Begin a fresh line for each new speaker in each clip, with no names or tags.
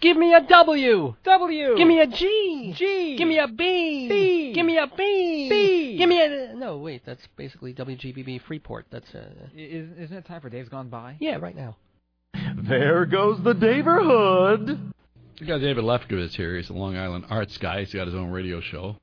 Give me a W.
W.
Give me a G.
G.
Give me a B.
B.
Give me a B.
B.
Give me a. No, wait. That's basically WGBB Freeport. That's uh.
Is, isn't it time for Dave's Gone By?
Yeah, right now.
There goes the neighborhood.
You got David Lefkowitz here. He's a Long Island arts guy. He's got his own radio show.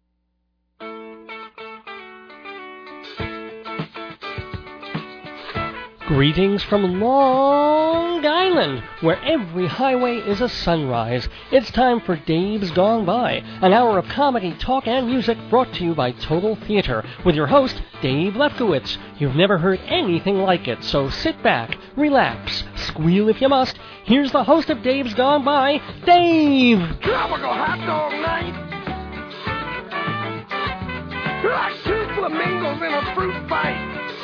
Greetings from Long Island, where every highway is a sunrise. It's time for Dave's Gone By, an hour of comedy, talk, and music brought to you by Total Theater, with your host, Dave Lefkowitz. You've never heard anything like it, so sit back, relax, squeal if you must. Here's the host of Dave's Gone By, Dave!
Tropical hot dog night. Like two flamingos in a fruit fight.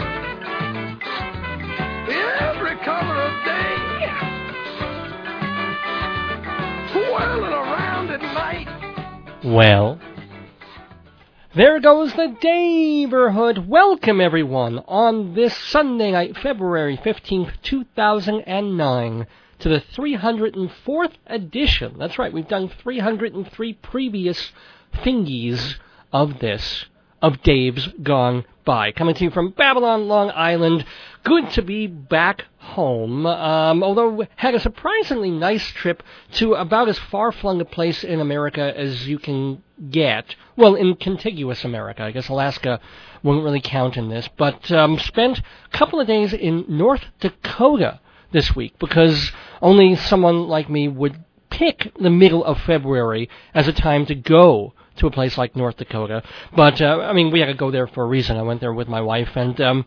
Every color of day. Around at night.
Well, there goes the neighborhood. Welcome, everyone, on this Sunday night, February 15th, 2009, to the 304th edition. That's right, we've done 303 previous thingies of this, of Dave's Gone By. Coming to you from Babylon, Long Island. Good to be back home, um, although had a surprisingly nice trip to about as far-flung a place in America as you can get. Well, in contiguous America. I guess Alaska won't really count in this, but um, spent a couple of days in North Dakota this week because only someone like me would pick the middle of February as a time to go to a place like North Dakota. But uh, I mean, we had to go there for a reason. I went there with my wife and. Um,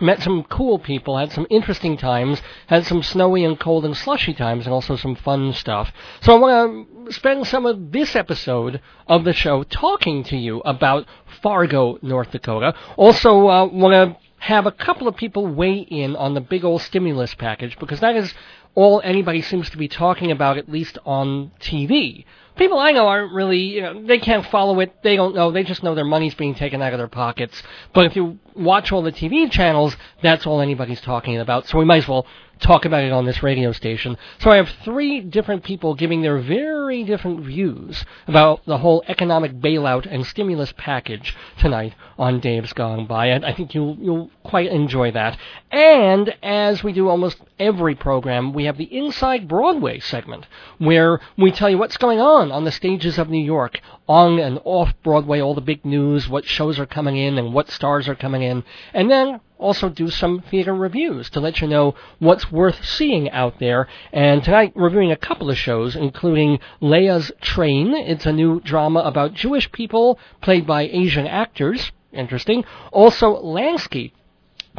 met some cool people, had some interesting times, had some snowy and cold and slushy times, and also some fun stuff. So I want to spend some of this episode of the show talking to you about Fargo, North Dakota. Also, uh, want to have a couple of people weigh in on the big old stimulus package because that is all anybody seems to be talking about, at least on TV. People I know aren't really, you know, they can't follow it. They don't know. They just know their money's being taken out of their pockets. But if you watch all the TV channels, that's all anybody's talking about. So we might as well talk about it on this radio station. So I have three different people giving their very different views about the whole economic bailout and stimulus package tonight on Dave's Gone By. And I think you'll you'll quite enjoy that. And as we do almost every program, we have the Inside Broadway segment where we tell you what's going on on the stages of New York, on and off Broadway, all the big news, what shows are coming in and what stars are coming in. And then also do some theater reviews to let you know what's worth seeing out there. And tonight, reviewing a couple of shows, including Leah's Train. It's a new drama about Jewish people played by Asian actors. Interesting. Also, Lansky,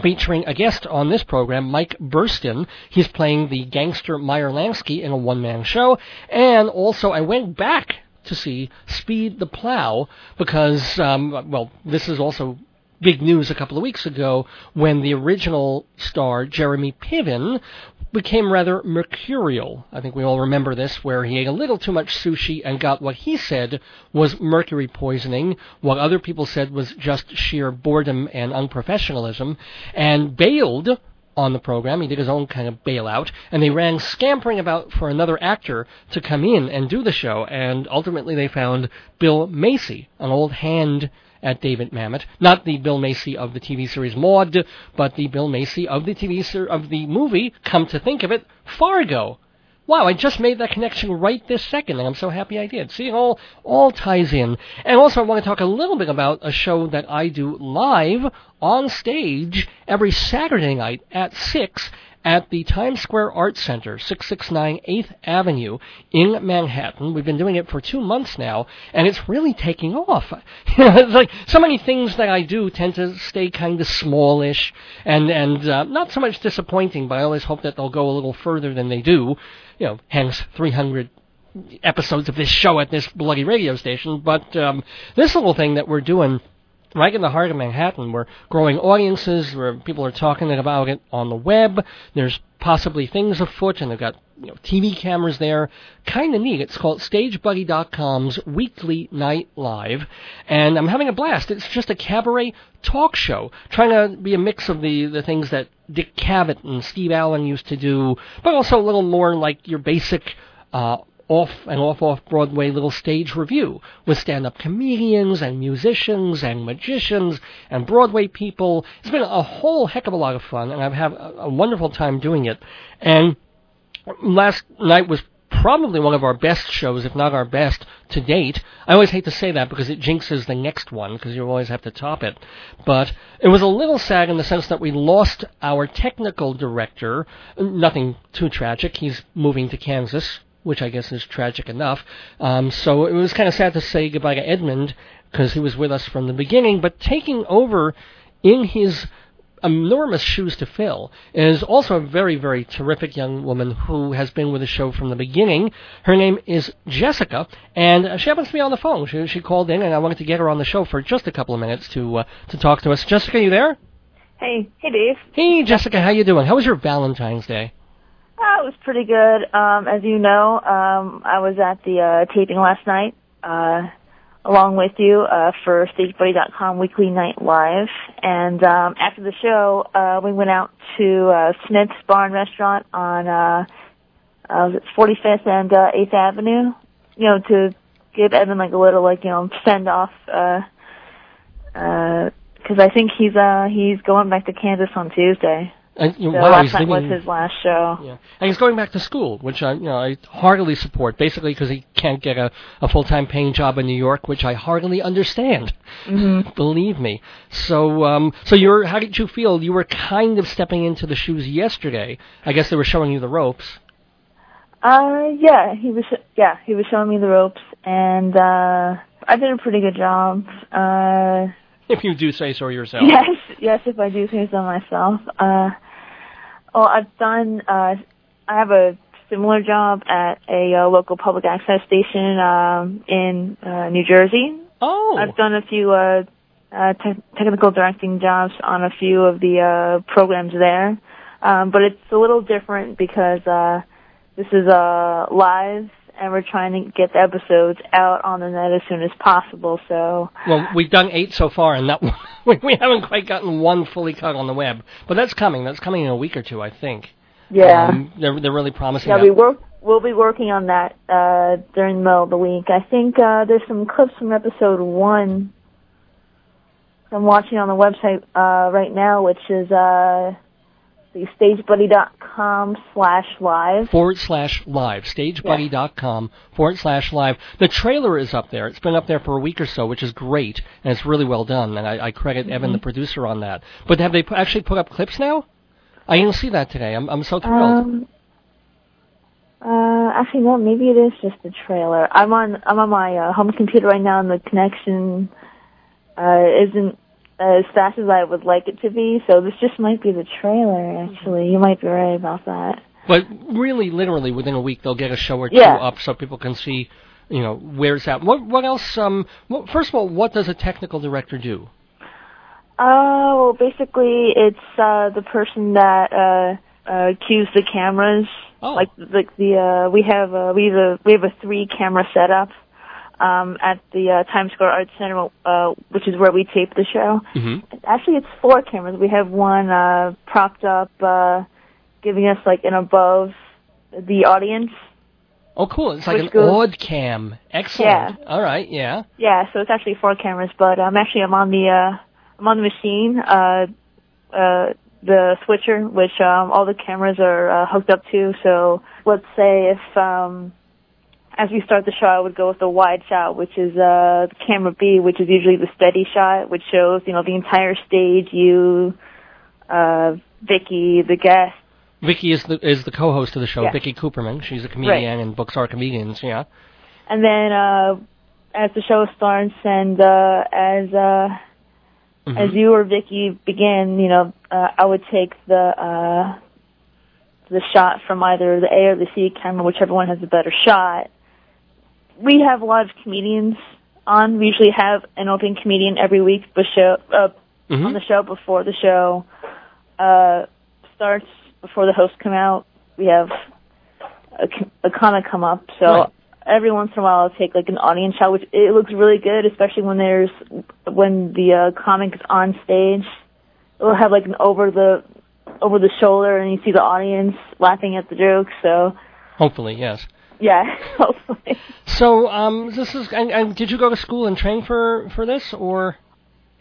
featuring a guest on this program, Mike Burstyn. He's playing the gangster Meyer Lansky in a one-man show. And also, I went back to see Speed the Plow because, um, well, this is also big news a couple of weeks ago when the original star, Jeremy Piven, became rather mercurial. I think we all remember this, where he ate a little too much sushi and got what he said was mercury poisoning, what other people said was just sheer boredom and unprofessionalism, and bailed on the program. He did his own kind of bailout, and they ran scampering about for another actor to come in and do the show, and ultimately they found Bill Macy, an old hand at David Mamet. Not the Bill Macy of the TV series Maude, but the Bill Macy of the TV ser- of the movie. Come to think of it, Fargo. Wow, I just made that connection right this second, and I'm so happy I did. See, it all all ties in. And also, I want to talk a little bit about a show that I do live on stage every Saturday night at six at the Times Square Art Center, 669 8th Avenue in Manhattan. We've been doing it for two months now, and it's really taking off. it's like so many things that I do tend to stay kind of smallish and and uh, not so much disappointing, but I always hope that they'll go a little further than they do. You know, hence 300 episodes of this show at this bloody radio station. But um, this little thing that we're doing right in the heart of Manhattan. We're growing audiences where people are talking about it on the web. There's possibly things afoot, and they've got you know, TV cameras there. Kind of neat. It's called StageBuddy.com's Weekly Night Live, and I'm having a blast. It's just a cabaret talk show, trying to be a mix of the, the things that Dick Cavett and Steve Allen used to do, but also a little more like your basic uh, off and off off Broadway little stage review with stand up comedians and musicians and magicians and Broadway people. It's been a whole heck of a lot of fun, and I've had a, wonderful time doing it. And last night was probably one of our best shows, if not our best to date. I always hate to say that because it jinxes the next one because you always have to top it. But it was a little sad in the sense that we lost our technical director. Nothing too tragic. He's moving to Kansas, which I guess is tragic enough. Um, so it was kind of sad to say goodbye to Edmund because he was with us from the beginning, but taking over in his enormous shoes to fill is also a very, very terrific young woman who has been with the show from the beginning. Her name is Jessica, and she happens to be on the phone. She, she called in, and I wanted to get her on the show for just a couple of minutes to uh, to talk to us. Jessica, are you there?
Hey, hey, Dave.
Hey, Jessica, how you doing? How was your Valentine's Day?
Oh, it was pretty good. Um, as you know, um, I was at the uh, taping last night. Uh, along with you uh, for StageBuddy.com Weekly Night Live. And um, after the show, uh, we went out to uh, Smith's Bar and Restaurant on uh, uh, 45th and uh, 8th Avenue. You know, to give Evan like a little like you know send off. Uh, uh, because I think he's uh he's going back to Kansas on Tuesday.
And, you know,
So
wow,
last
he's
was his last show.
Yeah, and he's going back to school, which I, you know, I heartily support. Basically, because he can't get a, a full-time paying job in New York, which I heartily understand.
Mm-hmm.
Believe me. So, um, so you're, how did you feel? You were kind of stepping into the shoes yesterday. I guess they were showing you the ropes.
Uh, yeah, he was, yeah, he was showing me the ropes, and uh, I did a pretty good job. Uh,
If you do say so yourself.
yes, yes, if I do say so myself. Uh, well, I've done. Uh, I have a similar job at a uh, local public access station um, in uh, New Jersey.
Oh.
I've done a few uh, uh, te- technical directing jobs on a few of the uh, programs there, um, but it's a little different because uh, this is uh, live and we're trying to get the episodes out on the net as soon as possible. So
Well, we've done eight so far, and that we haven't quite gotten one fully cut on the web. But that's coming. That's coming in a week or two, I think.
yeah.
Um, they're they're really promising.
Yeah,
that.
we work. We'll be working on that uh, during the middle of the week. I think uh, there's some clips from episode one. I'm watching on the website uh, right now, which is the stagebuddy.com slash live.
forward slash live, stagebuddy.com forward slash live. The trailer is up there. It's been up there for a week or so, which is great, and it's really well done. And I, I credit Evan, the producer, on that. But have they actually put up clips now? I didn't see that today. I'm I'm so thrilled.
Um, uh, actually, no. Maybe it is just the trailer. I'm on. I'm on my uh, home computer right now, and the connection uh, isn't as fast as I would like it to be. So this just might be the trailer. Actually, you might be right about that.
But really, literally, within a week, they'll get a show or two
Yeah.
up so people can see, you know, where's that. What what else? Um, well, first of all, what does a technical director do?
Uh, well, basically, it's uh, the person that uh, uh, cues the cameras.
Oh.
Like the the uh, we have a we have a we have a three camera setup um, at the uh, Times Square Arts Center, uh, which is where we tape the show.
hmm
Actually, it's four cameras. We have one uh, propped up, uh, giving us like an above the audience.
Oh, cool! It's like an
goes-
odd cam. Excellent. Yeah. All right. Yeah.
Yeah, so it's actually four cameras, but um, actually I'm on the uh, I'm on the machine, uh, uh, the switcher, which um, all the cameras are uh, hooked up to. So let's say if um, as we start the show, I would go with the wide shot, which is uh, camera B, which is usually the steady shot, which shows you know the entire stage, you, uh, Vicky, the guest.
Vicky is the is the co-host of the show.
Yeah.
Vicky Cooperman. She's a comedian and books are comedians. Yeah.
And then uh, as the show starts and uh, as uh,
Mhm.
as you or Vicky begin, you know, uh, I would take the uh, the shot from either the A or the C camera, whichever one has a better shot. We have a lot of comedians on. We usually have an open comedian every week show, uh,
Mhm.
on the show before the show uh, starts, before the hosts come out. We have a, a comic come up, so
Right.
every once in a while I'll take like an audience shot, which it looks really good, especially when there's when the uh, comic is on stage. It'll have like an over the over the shoulder, and you see the audience laughing at the jokes. So
Hopefully, yes.
Yeah, hopefully.
So, um, this is. And, and did you go to school and train for for this, or?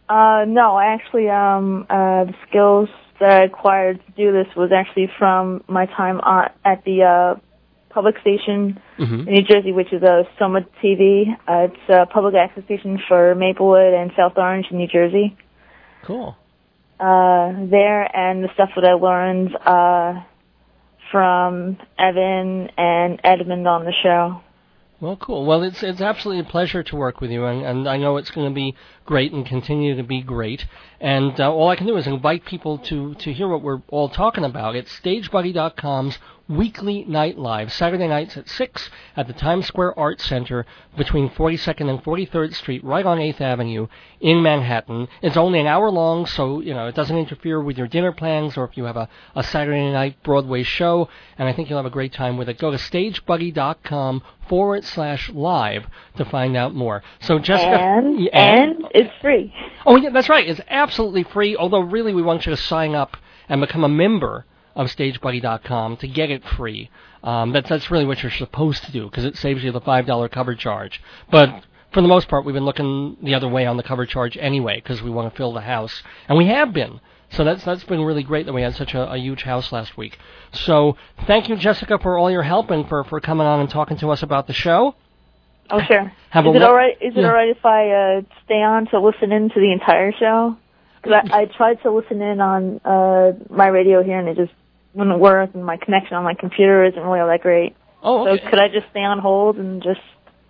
Uh, no, I actually, um, uh, the skills that I acquired to do this was actually from my time on, at the, uh, public station
Mhm.
in New Jersey, which is a Soma TV. Uh, it's a public access station for Maplewood and South Orange in New Jersey.
Cool.
Uh, there and the stuff that I learned, uh, from Evan and Edmund on the show.
Well, cool. Well, it's it's absolutely a pleasure to work with you, and, and I know it's going to be great and continue to be great. And uh, all I can do is invite people to to hear what we're all talking about. It's StageBuddy.com's weekly night live, Saturday nights at six at the Times Square Arts Center between 42nd and 43rd Street, right on 8th Avenue in Manhattan. It's only an hour long, so you know it doesn't interfere with your dinner plans or if you have a, a Saturday night Broadway show. And I think you'll have a great time with it. Go to StageBuddy.com forward slash live to find out more. So Jessica,
And,
Yeah,
and it's free.
Oh, yeah, that's right. It's absolutely free, although really we want you to sign up and become a member of StageBuddy.com to get it free. Um, that's, that's really what you're supposed to do because it saves you the $5 cover charge. But for the most part, we've been looking the other way on the cover charge anyway because we want to fill the house. And we have been. So that's that's been really great that we had such a, a huge house last week. So thank you, Jessica, for all your help and for, for coming on and talking to us about the show.
Oh, sure.
Have
is it all right? Is it all right if I uh, stay on to listen in to the entire show? Because I, I tried to listen in on uh, my radio here, and it just wouldn't work, and my connection on my computer isn't really all that great.
Oh,
So could I just stay on hold and just?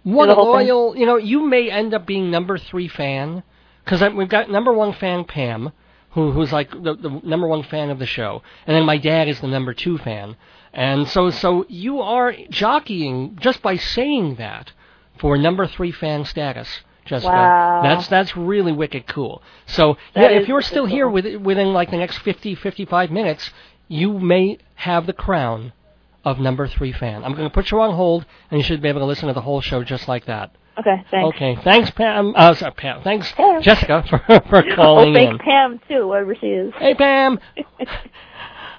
What a
whole thing?
loyal, you know, you may end up being number three fan because we've got number one fan Pam, who who's like the, the number one fan of the show, and then my dad is the number two fan, and so so you are jockeying just by saying that for number three fan status. Jessica,
Wow.
that's that's really wicked cool. So
That
yeah, if you're still here with, within like the next 50, 55 minutes, you may have the crown of number three fan. I'm going to put you on hold, and you should be able to listen to the whole show just like that.
Okay, thanks.
Okay, thanks, Pam. Uh, sorry, Pam. Thanks,
Pam.
Jessica, for for
Oh,
calling
thanks
in.
Pam too, wherever she is.
Hey, Pam.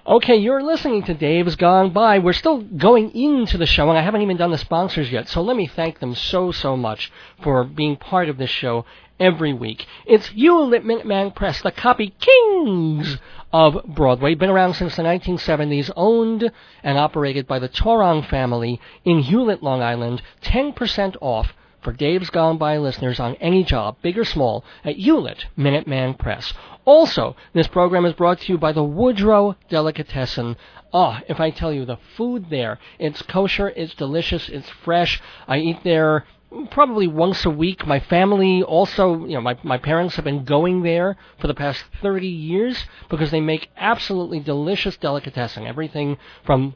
Okay, you're listening to Dave's Gone By. We're still going into the show, and I haven't even done the sponsors yet, so let me thank them so, so much for being part of this show every week. It's Hewlett Minuteman Press, the copy kings of Broadway. Been around since the 1970s, owned and operated by the Torong family in Hewlett, Long Island. 10% off for Dave's Gone By listeners on any job, big or small, at Hewlett Minuteman Press. Also, this program is brought to you by the Woodrow Delicatessen. Oh, if I tell you the food there, it's kosher, it's delicious, it's fresh. I eat there probably once a week. My family also, you know, my my parents have been going there for the past 30 years because they make absolutely delicious delicatessen. Everything from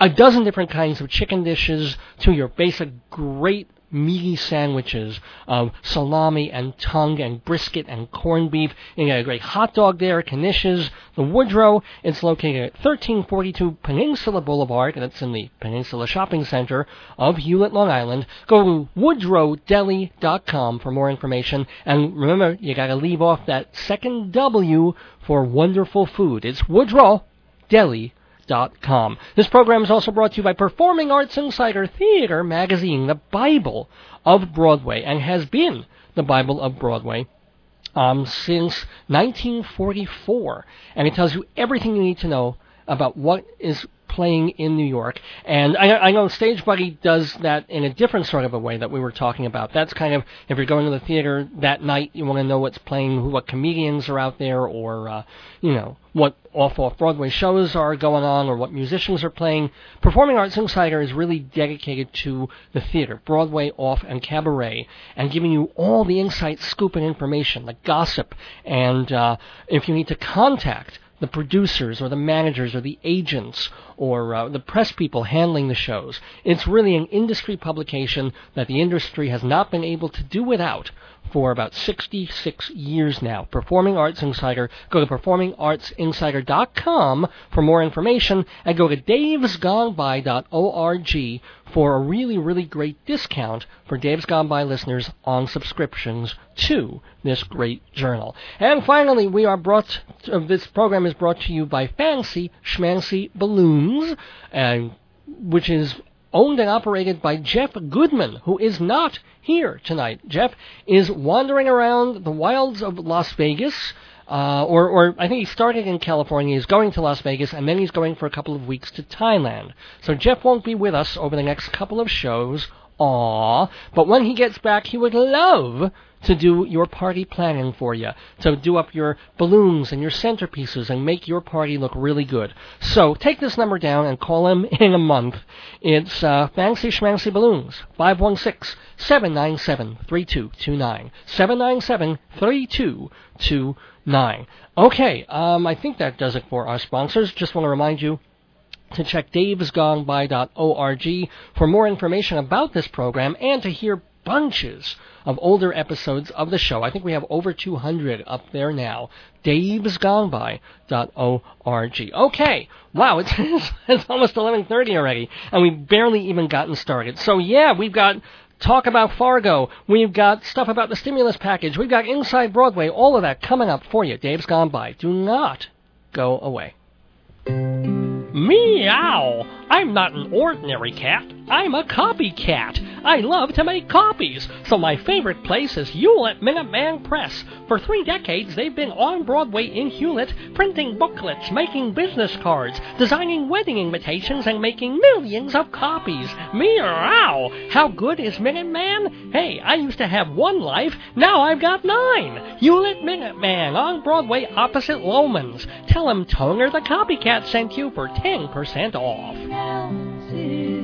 a dozen different kinds of chicken dishes to your basic great meaty sandwiches of salami and tongue and brisket and corned beef. You got a great hot dog there, Knishes. The Woodrow, it's located at 1342 Peninsula Boulevard, and it's in the Peninsula Shopping Center of Hewlett, Long Island. Go to woodrowdeli.com for more information. And remember, you got to leave off that second W for wonderful food. It's Woodrow Deli com. This program is also brought to you by Performing Arts Insider Theater magazine, the Bible of Broadway, and has been the Bible of Broadway um, since 1944. And it tells you everything you need to know about what is playing in New York. And I, I know Stage Buddy does that in a different sort of a way that we were talking about. That's kind of if you're going to the theater that night, you want to know what's playing, who, what comedians are out there, or uh, you know what off-off Broadway shows are going on, or what musicians are playing. Performing Arts Insider is really dedicated to the theater, Broadway, off, and cabaret, and giving you all the insight, scoop, and information, the gossip, and uh, if you need to contact the producers or the managers or the agents or uh, the press people handling the shows. It's really an industry publication that the industry has not been able to do without for about 66 years now. Performing Arts Insider. Go to performingartsinsider.com for more information and go to davesgoneby.org for a really, really great discount for Dave's Gone By listeners on subscriptions to this great journal. And finally, we are brought, uh, this program is brought to you by Fancy Schmancy Balloons, and which is
owned and operated by Jeff Goodman, who is not here tonight. Jeff is wandering around the wilds of Las Vegas. Uh, or, or I think he started in California, he's going to Las Vegas, and then he's going for a couple of weeks to Thailand. So Jeff won't be with us over the next couple of shows. Aw. But when he gets back, he would love to do your party planning for you. To do up your balloons and your centerpieces and make your party look really good. So take this number down and call him in a month. It's uh, Fancy Schmancy Balloons, 516 797 3229. 797 3229. Okay, um, I think that does it for our sponsors. Just want to remind you to check davesgoneby.org for more information about this program and to hear bunches of older episodes of the show. I think we have over 200 up there now. davesgoneby.org. Okay, wow, it's, it's almost 11:30 already, and we've barely even gotten started. So yeah, we've got talk about Fargo. We've got stuff about the stimulus package. We've got Inside Broadway. All of that coming up for you. Dave's Gone By. Do not go away. Meow! I'm not an ordinary cat. I'm a copycat. I love to make copies, so my favorite place is Hewlett Minuteman Press. For three decades, they've been on Broadway in Hewlett, printing booklets, making business cards, designing wedding invitations, and making millions of copies. Meow! How good is Minuteman? Hey, I used to have one life, now I've got nine. Hewlett Minuteman on Broadway opposite Loehmann's. Tell him Toner the Copycat sent you for 10% off.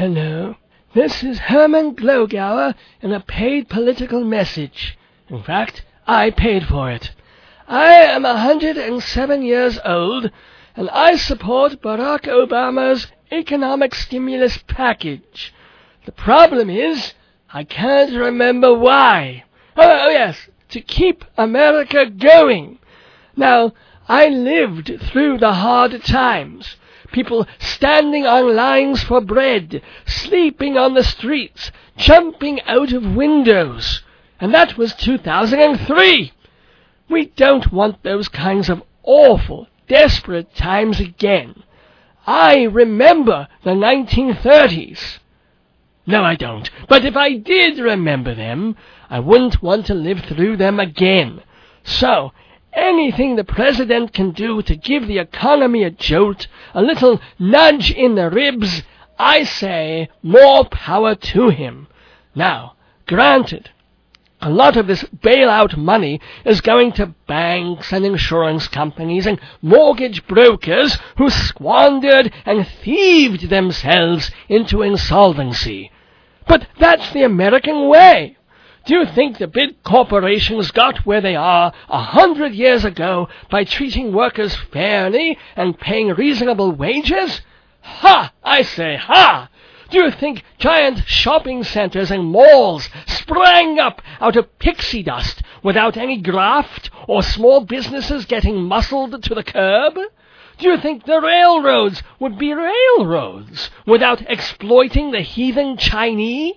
Hello, this is Hermann Glogauer in a paid political message. In fact, I paid for it. I am a hundred and seven years old, and I support Barack Obama's economic stimulus package. The problem is, I can't remember why. Oh, oh yes, to keep America going. Now, I lived through the hard times people standing on lines for bread, sleeping on the streets, jumping out of windows. And that was 2003. We don't want those kinds of awful, desperate times again. I remember the 1930s. No, I don't. But if I did remember them, I wouldn't want to live through them again. So, anything the President can do to give the economy a jolt, a little nudge in the ribs, I say more power to him. Now, granted, a lot of this bailout money is going to banks and insurance companies and mortgage brokers who squandered and thieved themselves into insolvency. But that's the American way. Do you think the big corporations got where they are a hundred years ago by treating workers fairly and paying reasonable wages? Ha! I say, ha! Do you think giant shopping centers and malls sprang up out of pixie dust without any graft or small businesses getting muscled to the curb? Do you think the railroads would be railroads without exploiting the heathen Chinese?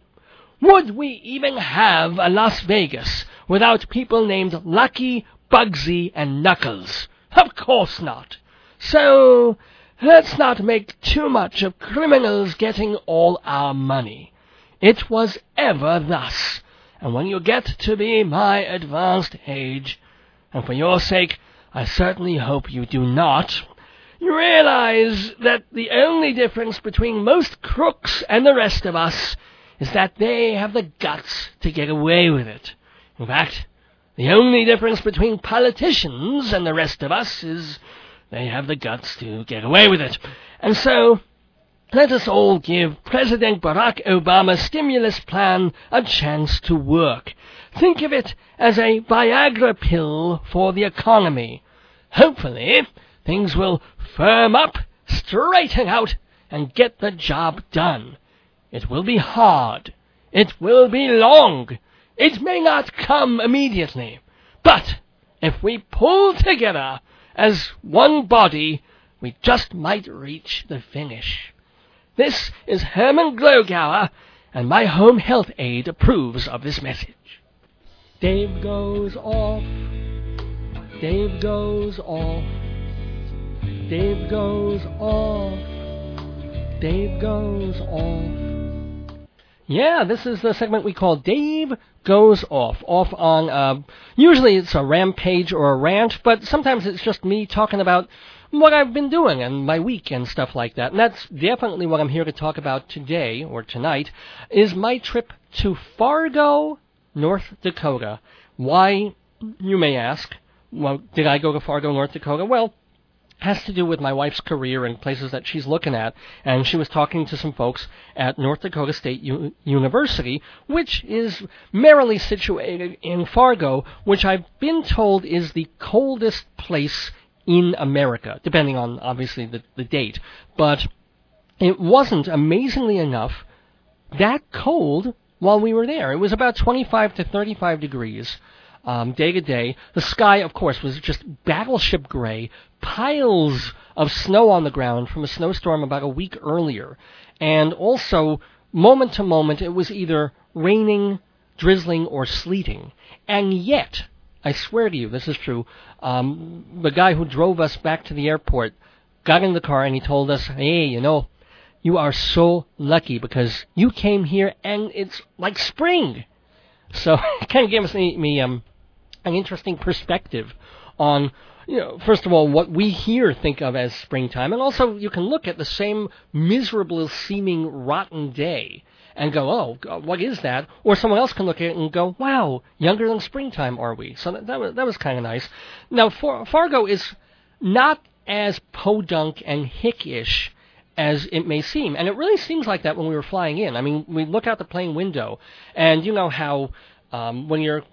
Would we even have a Las Vegas without people named Lucky, Bugsy, and Knuckles? Of course not. So, let's not make too much of criminals getting all our money. It was ever thus, and when you get to be my advanced age, and for your sake, I certainly hope you do not, you realize that the only difference between most crooks and the rest of us is that they have the guts to get away with it. In fact, the only difference between politicians and the rest of us is they have the guts to get away with it. And so, let us all give President Barack Obama's stimulus plan a chance to work. Think of it as a Viagra pill for the economy. Hopefully, things will firm up, straighten out, and get the job done. It will be hard. It will be long. It may not come immediately. But if we pull together as one body, we just might reach the finish. This is Hermann Glogauer,
and my home health aide approves of this message.
Dave goes off. Dave goes off. Dave goes off. Dave goes off. Yeah, this is the segment we call Dave Goes Off. Off on, uh, usually it's a rampage or a rant, but sometimes it's just me talking about what I've been doing and my week and stuff like that. And that's definitely what I'm here to talk about today or tonight is my trip to Fargo, North Dakota. Why, you may ask, well, did I go to Fargo, North Dakota? Well, has to do with my wife's career and places that she's looking at. And she was talking to some folks at North Dakota State U- University, which is merrily situated in Fargo, which I've been told is the coldest place in America, depending on obviously the, the date. But it wasn't, amazingly enough, that cold while we were there. It was about 25 to 35 degrees um, day to day. The sky, of course, was just battleship gray, piles of snow on the ground from a snowstorm about a week earlier. And also, moment to moment, it was either raining, drizzling, or sleeting. And yet, I swear to you, this is true, um, the guy who drove us back to the airport got in the car and he told us, hey, you know, you are so lucky because you came here and it's like spring. So kind of gave me, me um, an interesting perspective on, you know, first of all, what we here think of as springtime, and also you can look at the same miserable seeming rotten day and go, oh, what is that? Or someone else can look at it and go, wow, younger than springtime are we? So that, that was, that was kind of nice. Now, Far- Fargo is not as podunk and hickish as it may seem. And it really seems like that when we were flying in. I mean, we look out the plane window, and you know how um, when you're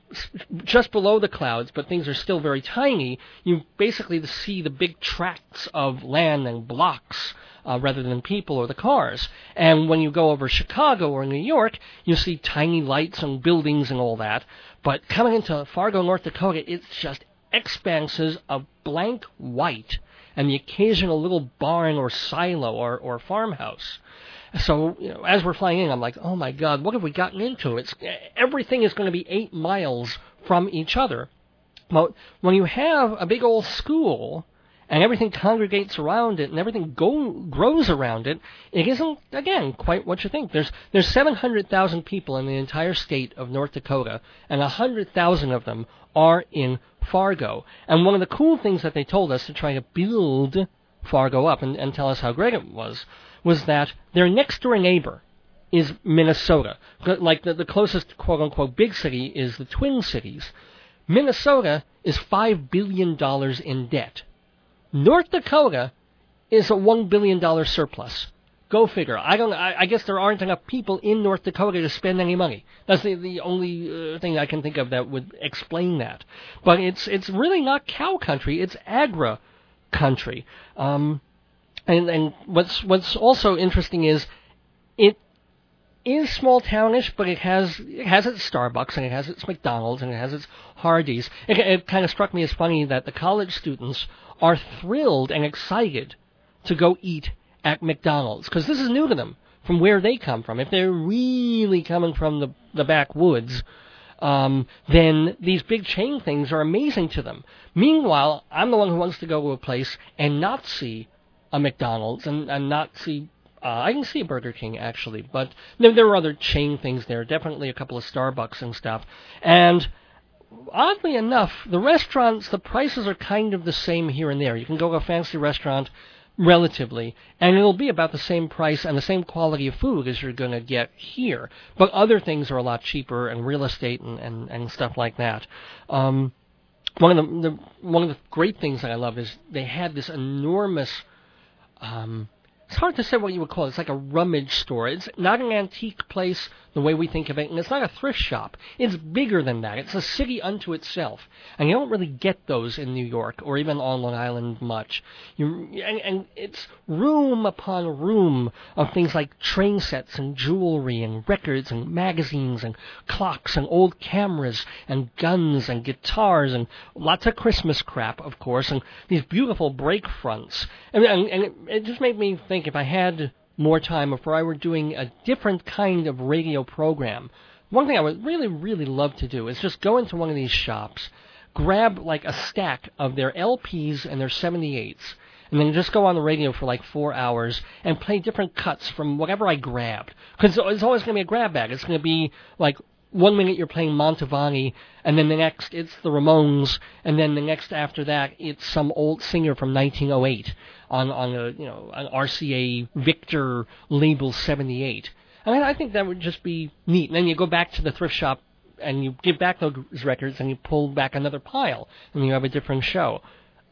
just below the clouds, but things are still very tiny, you basically see the big tracts of land and blocks uh, rather than people or the cars. And when you go over Chicago or New York, you see tiny lights and buildings and all that. But coming into Fargo, North Dakota, it's just expanses of blank white and the occasional little barn or silo or, or farmhouse. So you know, as we're flying in, I'm like, oh my God, what have we gotten into? It's eh, everything is going to be eight miles from each other. But when you have a big old school and everything congregates around it and everything go, grows around it, it isn't again quite what you think. There's there's 700,000 people in the entire state of North Dakota, and 100,000 of them are in Fargo. And one of the cool things that they told us to try to build Fargo up and, and tell us how great it was was that their next door neighbor is Minnesota. Like the, the closest quote unquote big city is the Twin Cities. Minnesota is $5 billion in debt. North Dakota is a $1 billion surplus. Go figure. I don't. I, I, guess there aren't enough people in North Dakota to spend any money. That's the, the only uh, thing I can think of that would explain that. But it's it's really not cow country. It's agri country. Um, and and what's what's also interesting is it is small townish, but it has it has its Starbucks and it has its McDonald's and it has its Hardee's. It, it kind of struck me as funny that the college students are thrilled and excited to go eat at McDonald's because this is new to them from where they come from. If they're really coming from the the backwoods, um, then these big chain things are amazing to them. Meanwhile, I'm the one who wants to go to a place and not see a McDonald's and, and not see. Uh, I can see a Burger King actually, but there, there are other chain things there. Definitely a couple of Starbucks and stuff. And oddly enough, the restaurants, the prices are kind of the same here and there. You can go to a fancy restaurant relatively, and it'll be about the same price and the same quality of food as you're going to get here. But other things are a lot cheaper, and real estate and, and, and stuff like that. Um, one of the, the one of the great things that I love is they had this enormous um, it's hard to say what you would call it. It's like a rummage store. It's not an antique place the way we think of it, and it's not a thrift shop. It's bigger than that. It's a city unto itself, and you don't really get those in New York or even on Long Island much. You and, and it's room upon room of things like train sets and jewelry and records and magazines and clocks and old cameras and guns and guitars and lots of Christmas crap, of course, and these beautiful break fronts. And, and, and it, it just made me think if I had more time, if I were doing a different kind of radio program, one thing I would really, really love to do is just go into one of these shops, grab like a stack of their LPs and their 78s, and then just go on the radio for like four hours and play different cuts from whatever I grabbed. Because it's always going to be a grab bag. It's going to be like one minute you're playing Mantovani, and then the next it's the Ramones, and then the next after that it's some old singer from 1908 on on a you know an RCA Victor label 78. I mean, I think that would just be neat. And then you go back to the thrift shop and you give back those records and you pull back another pile and you have a different show.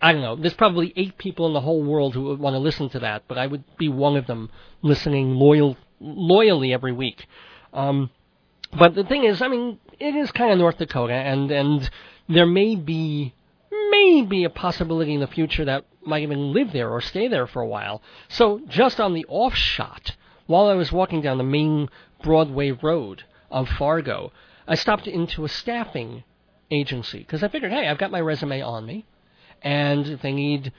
I don't know. There's probably eight people in the whole world who would want to listen to that, but I would be one of them listening loyal loyally every week. Um, but the thing is, I mean, it is kind of North Dakota, and and there may be maybe a possibility in the future that might even live there or stay there for a while. So just on the off shot, while I was walking down the main Broadway road of Fargo, I stopped into a staffing agency because I figured, hey, I've got my resume on me, and if they need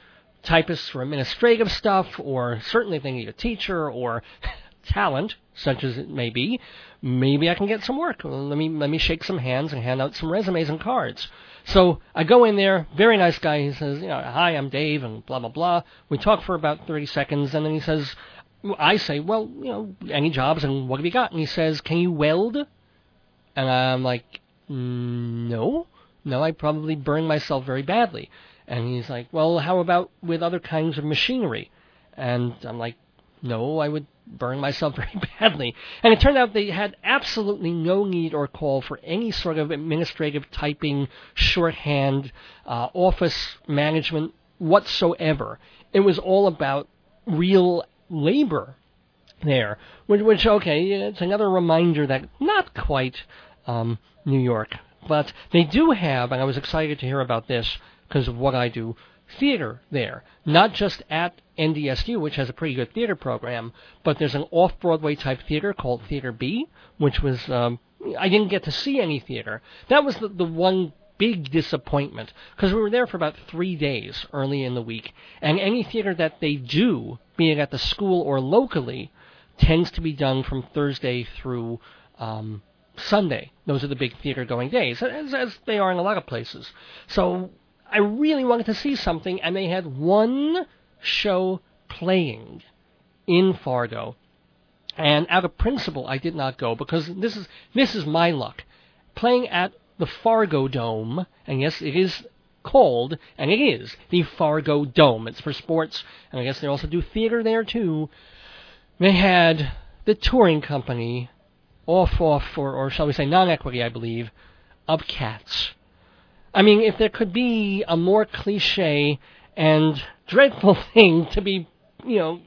typists for administrative stuff, or certainly if they need a teacher or talent, such as it may be, maybe I can get some work. Let me let me shake some hands and hand out some resumes and cards. So I go in there, very nice guy. He says, you know, hi, I'm Dave, and blah blah blah. We talk for about 30 seconds, and then he says, I say, well, you know, any jobs, and what have you got? And he says, can you weld? And I'm like, no, no, I probably burn myself very badly. And he's like, well, how about with other kinds of machinery? And I'm like, no, I would burn myself very badly. And it turned out they had absolutely no need or call for any sort of administrative typing, shorthand, uh, office management whatsoever. It was all about real labor there, which, which okay, it's another reminder that not quite um, New York, but they do have, and I was excited to hear about this because of what I do, theater there, not just at NDSU, which has a pretty good theater program, but there's an off-Broadway type theater called Theater B, which was um, I didn't get to see any theater. That was the, the one big disappointment because we were there for about three days early in the week, and any theater that they do, be it at the school or locally, tends to be done from Thursday through um, Sunday. Those are the big theater going days, as, as they are in a lot of places. So I really wanted to see something, and they had one show playing in Fargo. And out of principle, I did not go because this is this is my luck. Playing at the Fargo Dome, and yes, it is called, and it is the Fargo Dome. It's for sports, and I guess they also do theater there too. They had the touring company off, off, or, or shall we say non-equity, I believe, of Cats. I mean, if there could be a more cliche and dreadful thing to be, you know,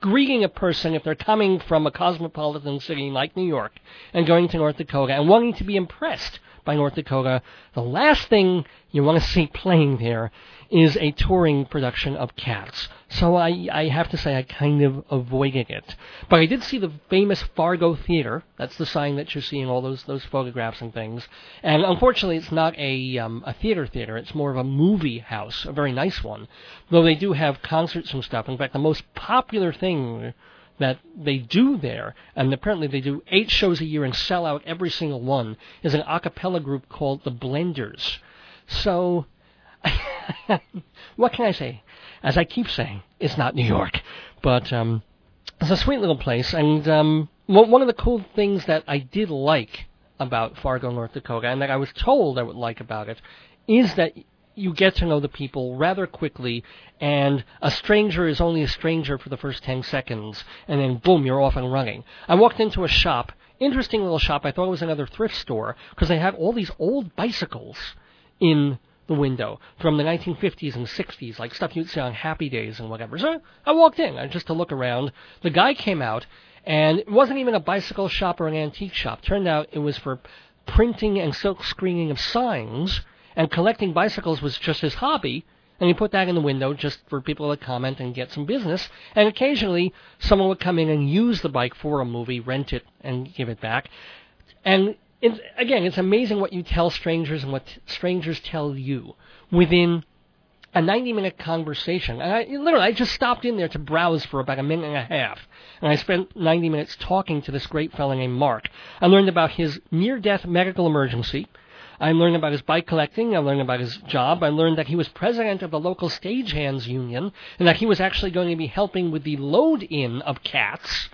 greeting a person if they're coming from a cosmopolitan city like New York and going to North Dakota and wanting to be impressed by North Dakota, the last thing you want to see playing there is a touring production of Cats. So I, I have to say I kind of avoided it. But I did see the famous Fargo Theater. That's the sign that you're seeing all those those photographs and things. And unfortunately, it's not a um, a theater theater. It's more of a movie house, a very nice one. Though they do have concerts and stuff. In fact, the most popular thing that they do there, and apparently they do eight shows a year and sell out every single one, is an a cappella group called the Blenders. So what can I say? As I keep saying, it's not New York, but um, it's a sweet little place. And um, one of the cool things that I did like about Fargo, North Dakota, and that I was told I would like about it, is that you get to know the people rather quickly, and a stranger is only a stranger for the first 10 seconds, and then boom, you're off and running. I walked into a shop, interesting little shop, I thought it was another thrift store, because they had all these old bicycles in the window from the 1950s and 60s, like stuff you'd see on Happy Days and whatever. So I walked in just to look around. The guy came out, and it wasn't even a bicycle shop or an antique shop. Turned out it was for printing and silk screening of signs, and collecting bicycles was just his hobby. And he put that in the window just for people to comment and get some business. And occasionally, someone would come in and use the bike for a movie, rent it, and give it back. And it's, again, it's amazing what you tell strangers and what strangers tell you within a 90 minute conversation. And I literally, I just stopped in there to browse for about a minute and a half. And I spent 90 minutes talking to this great fellow named Mark. I learned about his near death medical emergency. I learned about his bike collecting. I learned about his job. I learned that he was president of the local stagehands union and that he was actually going to be helping with the load in of cats.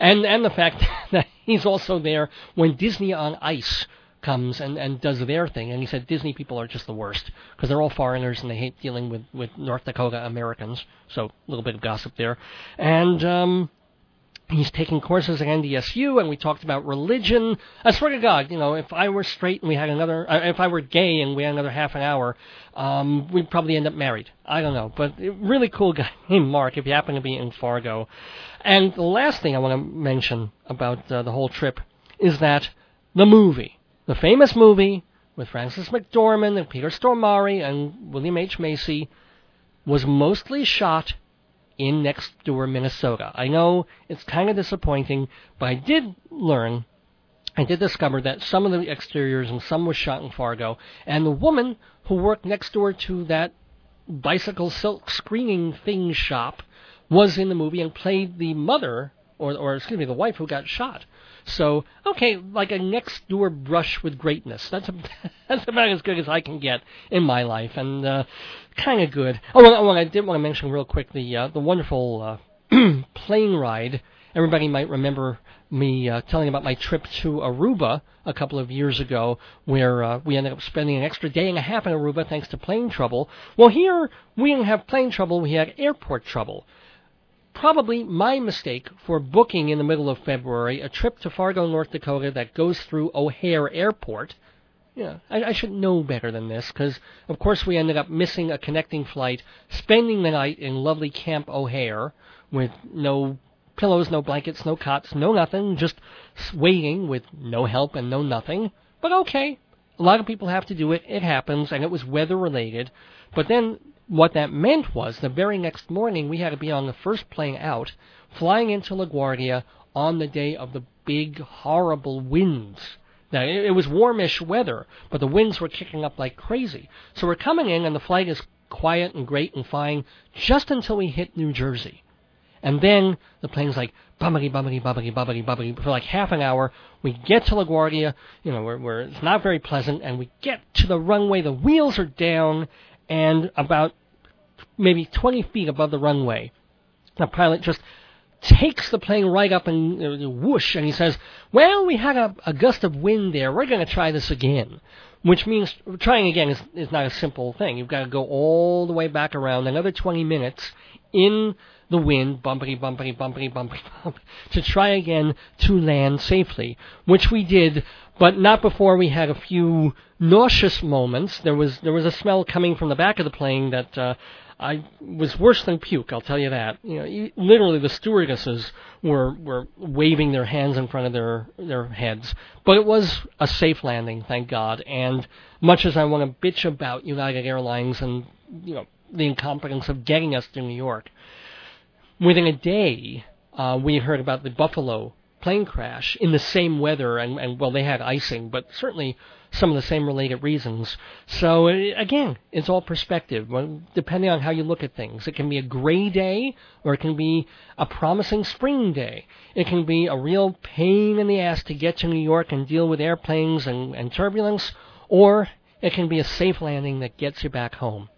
And, and the fact that he's also there when Disney on Ice comes and, and does their thing. And he said Disney people are just the worst because they're all foreigners and they hate dealing with, with North Dakota Americans. So a little bit of gossip there. And um, he's taking courses at NDSU, and we talked about religion. I swear to God, you know, if I were straight and we had another, uh, if I were gay and we had another half an hour, um, we'd probably end up married. I don't know, but really cool guy named Mark. If you happen to be in Fargo, and the last thing I want to mention about uh, the whole trip is that the movie the famous movie with Frances McDormand and Peter Stormare and William H. Macy was mostly shot in next door Minnesota. I know it's kind of disappointing, but I did learn, I did discover that some of the exteriors and some was shot in Fargo, and the woman who worked next door to that bicycle silk screening thing shop was in the movie and played the mother, or, or excuse me, the wife who got shot. So, okay, like a next door brush with greatness. That's a, that's about as good as I can get in my life, and uh, kind of good. Oh, I did want to mention real quick the uh, the wonderful uh, plane ride. Everybody might remember me uh, telling about my trip to Aruba a couple of years ago, where uh, we ended up spending an extra day and a half in Aruba thanks to plane trouble. Well, here we didn't have plane trouble; we had airport trouble probably my mistake for booking in the middle of February a trip to Fargo, North Dakota that goes through O'Hare Airport. Yeah, I, I should know better than this because, of course, we ended up missing a connecting flight, spending the night in lovely Camp O'Hare with no pillows, no blankets, no cots, no nothing, just waiting with no help and no nothing. But okay, a lot of people have to do it. It happens, and it was weather related. But then what that meant was the very next morning we had to be on the first plane out, flying into LaGuardia on the day of the big, horrible winds. Now, it, was warmish weather, but the winds were kicking up like crazy. So we're coming in, and the flight is quiet and great and fine just until we hit New Jersey. And then the plane's like bubbly, bubbly, bubbly, bubbly, bubbly for like half an hour. We get to LaGuardia, you know, where, where it's not very pleasant, and we get to the runway. The wheels are down, and about maybe 20 feet above the runway, the pilot just takes the plane right up and uh, whoosh, and he says, "Well, we had a, a gust of wind there. We're going to try this again." Which means trying again is, is not a simple thing. You've got to go all the way back around another 20 minutes in the wind, bumpity, bumpity, bumpity, bumpity, bump, to try again to land safely, which we did, but not before we had a few nauseous moments. There was there was a smell coming from the back of the plane that uh, I was worse than puke. I'll tell you that. You know, literally the stewardesses were were waving their hands in front of their their heads. But it was a safe landing, thank God. And much as I want to bitch about United Airlines and you know the incompetence of getting us to New York, within a day, uh, we heard about the Buffalo plane crash in the same weather, and, and well, they had icing, but certainly some of the same related reasons. So again, it's all perspective, depending on how you look at things. It can be a gray day, or it can be a promising spring day. It can be a real pain in the ass to get to New York and deal with airplanes and, and turbulence, or it can be a safe landing that gets you back home.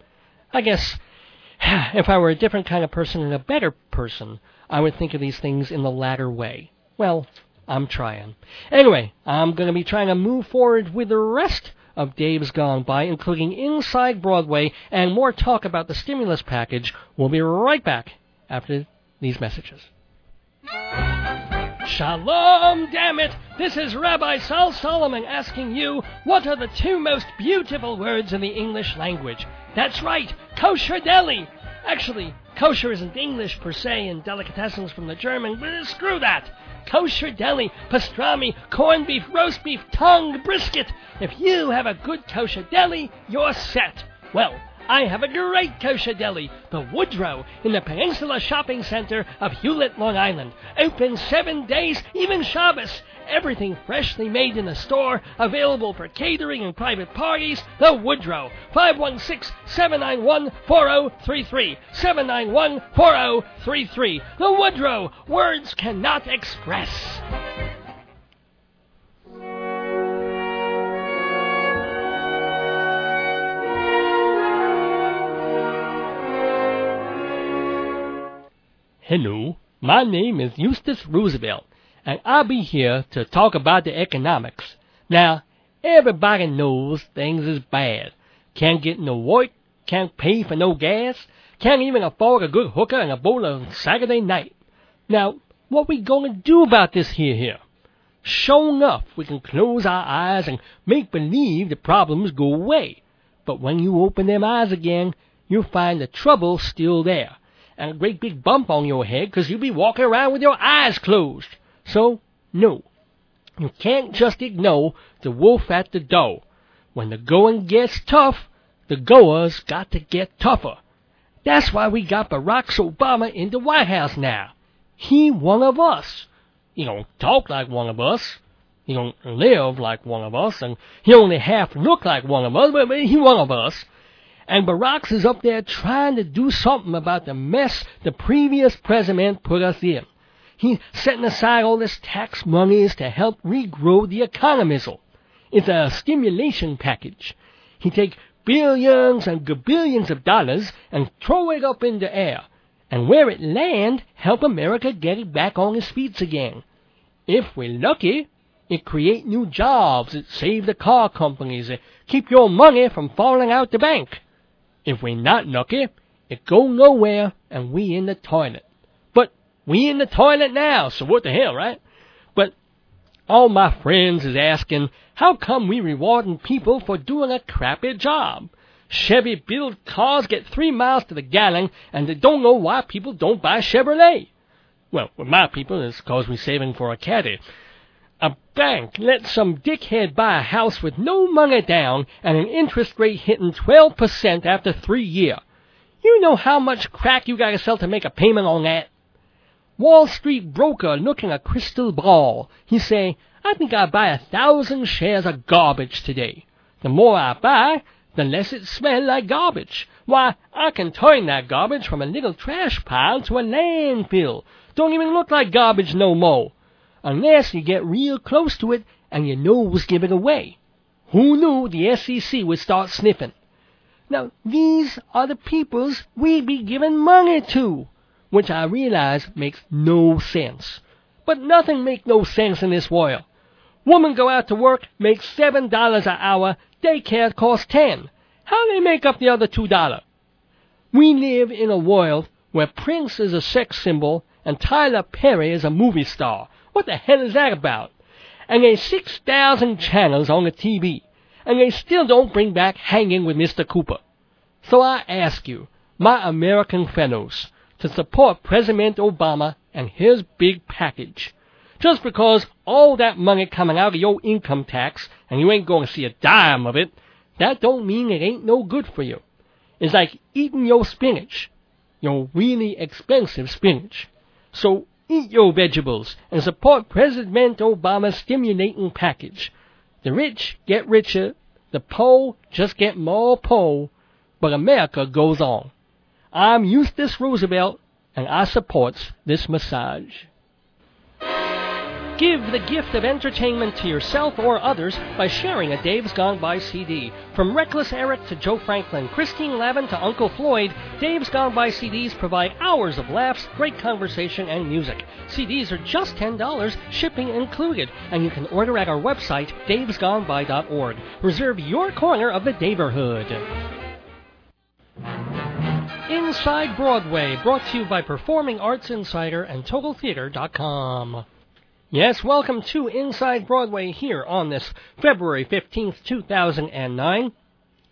I guess if I were a different kind of person and a better person, I would think of these things in the latter way. Well, I'm trying. Anyway, I'm going to be trying to move forward with the rest of Dave's Gone By, including Inside Broadway and more talk about the stimulus package. We'll be right back after these messages. Shalom, damn it! This is Rabbi Sal Solomon asking you, what are the two most beautiful words in the English language? That's right, kosher deli! Actually, kosher isn't English per se and delicatessens from the German, but screw that! Kosher deli, pastrami, corned beef, roast beef, tongue, brisket. If you have a good kosher deli, you're set. Well, I have a great kosher deli, the Woodro, in the Peninsula Shopping Center of Hewlett, Long Island. Open seven days, even Shabbos. Everything freshly made in the store, available for catering and private parties. The Woodro. 516-791-4033. 791-4033. The Woodro. Words cannot express. Hello, my name is Eustus Roosevelt, and I'll be here to talk about the economics. Now, everybody knows things is bad. Can't get no work, can't pay for no gas, can't even afford a good hooker and a bowl on Saturday night. Now, what we gonna do about this here here? Sure enough, we can close our eyes and make believe the problems go away. But when you open them eyes again, you'll find the trouble's still there and a great big bump on your head 'cause you'll be walking around with your eyes closed. So, no. You can't just ignore the wolf at the door. When the going gets tough, the goers got to get tougher. That's why we got Barack Obama in the White House now. He one of us. He don't talk like one of us. He don't live like one of us, and he only half look like one of us, but he one of us. And Barack is up there trying to do something about the mess the previous president put us in. He's setting aside all this tax monies to help regrow the economy. It's a stimulation package. He take billions and gabillions of dollars and throw it up in the air. And where it land, help America get it back on its feet again. If we're lucky, it create new jobs, it save the car companies, it keep your money from falling out the bank. If we're not lucky, it go nowhere and we in the toilet. We in the toilet now, so what the hell, right? But all my friends is asking, how come we rewarding people for doing a crappy job? Chevy built cars get three miles to the gallon, and they don't know why people don't buy Chevrolet. Well, with my people, it's cause we saving for a caddy. A bank let some dickhead buy a house with no money down and an interest rate hitting 12% after three year. You know how much crack you gotta sell to make a payment on that? Wall Street broker looking a crystal ball. He say, I think I'll buy a thousand shares of garbage today. The more I buy, the less it smell like garbage. Why, I can turn that garbage from a little trash pile to a landfill. Don't even look like garbage no more unless you get real close to it and you know was given away. Who knew the SEC would start sniffing? Now, these are the peoples we be giving money to, which I realize makes no sense. But nothing makes no sense in this world. Woman go out to work, make seven dollars an hour, daycare costs ten. How they make up the other two dollar? We live in a world where Prince is a sex symbol and Tyler Perry is a movie star, what the hell is that about? And there's 6,000 channels on the TV, and they still don't bring back Hanging with Mr. Cooper. So I ask you, my American fellows, to support President Obama and his big package. Just because all that money coming out of your income tax and you ain't going to see a dime of it, that don't mean it ain't no good for you. It's like eating your spinach, your really expensive spinach. So Eat your vegetables and support President Obama's stimulating package. The rich get richer, the poor just get more poor, but America goes on. I'm Eustus Roosevelt, and I supports this massage. Give the gift of entertainment to yourself or others by sharing a Dave's Gone By CD. From Reckless Eric to Joe Franklin, Christine Lavin to Uncle Floyd, Dave's Gone By CDs provide hours of laughs, great conversation, and music. CDs are just $10, shipping included, and you can order at our website, davesgoneby.org. Reserve your corner of the Daverhood. Inside Broadway, brought to you by Performing Arts Insider and TotalTheater.com. Yes, welcome to Inside Broadway here on this February 15th, 2009.